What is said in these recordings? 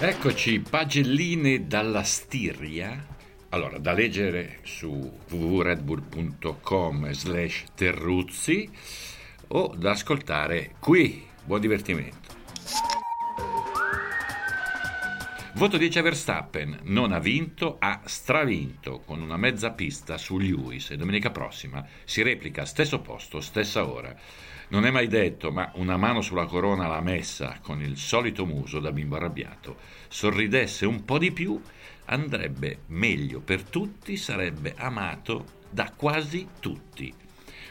Eccoci, pagelline dalla Stiria. Allora, da leggere su www.redbull.com slash terruzzi o da ascoltare qui. Buon divertimento. Voto 10 a Verstappen, non ha vinto, ha stravinto con una mezza pista su Lewis e domenica prossima si replica stesso posto, stessa ora. Non è mai detto, ma una mano sulla corona l'ha messa con il solito muso da bimbo arrabbiato. Sorridesse un po' di più, andrebbe meglio per tutti, sarebbe amato da quasi tutti.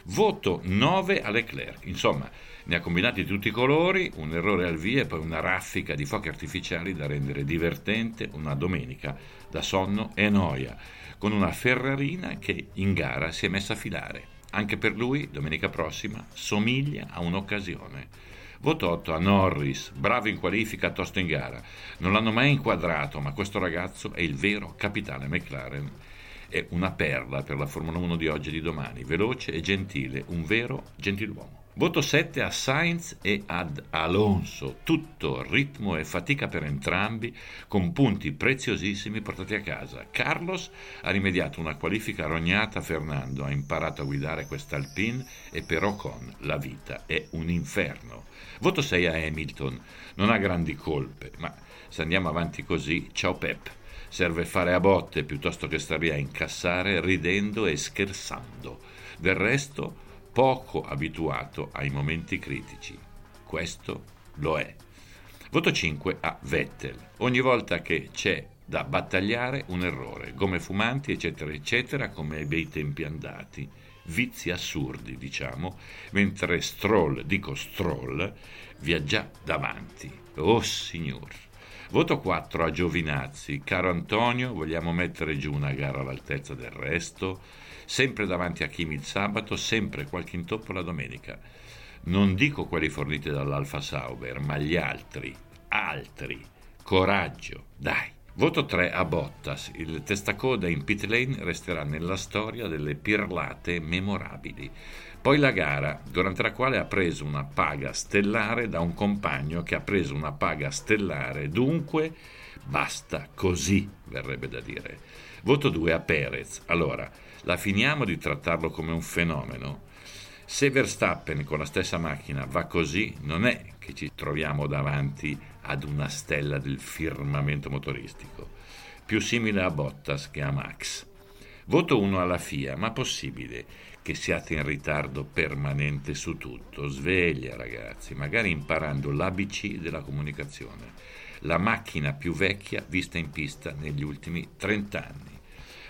Voto 9 a Leclerc. Insomma, ne ha combinati tutti i colori, un errore al via e poi una raffica di fuochi artificiali da rendere divertente una domenica da sonno e noia, con una Ferrarina che in gara si è messa a filare. Anche per lui, domenica prossima, somiglia a un'occasione. Voto 8 a Norris, bravo in qualifica, tosto in gara. Non l'hanno mai inquadrato, ma questo ragazzo è il vero capitale McLaren. È una perla per la Formula 1 di oggi e di domani, veloce e gentile, un vero gentiluomo. Voto 7 a Sainz e ad Alonso, tutto ritmo e fatica per entrambi, con punti preziosissimi portati a casa. Carlos ha rimediato una qualifica rognata a Fernando, ha imparato a guidare quest'Alpine e per Ocon la vita è un inferno. Voto 6 a Hamilton, non ha grandi colpe, ma se andiamo avanti così, ciao Pep. Serve fare a botte piuttosto che stare a incassare ridendo e scherzando. Del resto poco abituato ai momenti critici. Questo lo è. Voto 5 a Vettel. Ogni volta che c'è da battagliare un errore, gomme fumanti, eccetera, eccetera, come ai bei tempi andati. Vizi assurdi, diciamo, mentre Stroll, dico Stroll, viaggia davanti. Oh signor! Voto 4 a Giovinazzi. Caro Antonio, vogliamo mettere giù una gara all'altezza del resto? Sempre davanti a Kimi il sabato, sempre qualche intoppo la domenica. Non dico quelli forniti dall'Alfa Sauber, ma gli altri. Altri. Coraggio, dai. Voto 3 a Bottas. Il testacoda in pit lane resterà nella storia delle pirlate memorabili. Poi la gara, durante la quale ha preso una paga stellare da un compagno che ha preso una paga stellare, dunque basta così, verrebbe da dire. Voto 2 a Perez. Allora, la finiamo di trattarlo come un fenomeno? Se Verstappen con la stessa macchina va così, non è che ci troviamo davanti ad una stella del firmamento motoristico, più simile a Bottas che a Max. Voto 1 alla FIA, ma possibile che siate in ritardo permanente su tutto? Sveglia ragazzi, magari imparando l'ABC della comunicazione, la macchina più vecchia vista in pista negli ultimi 30 anni.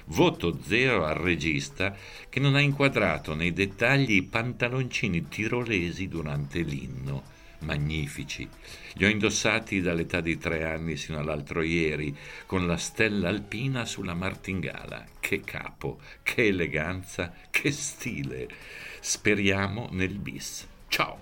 Voto 0 al regista che non ha inquadrato nei dettagli i pantaloncini tirolesi durante l'inno magnifici. Li ho indossati dall'età di tre anni sino all'altro ieri, con la stella alpina sulla martingala. Che capo, che eleganza, che stile. Speriamo nel bis. Ciao!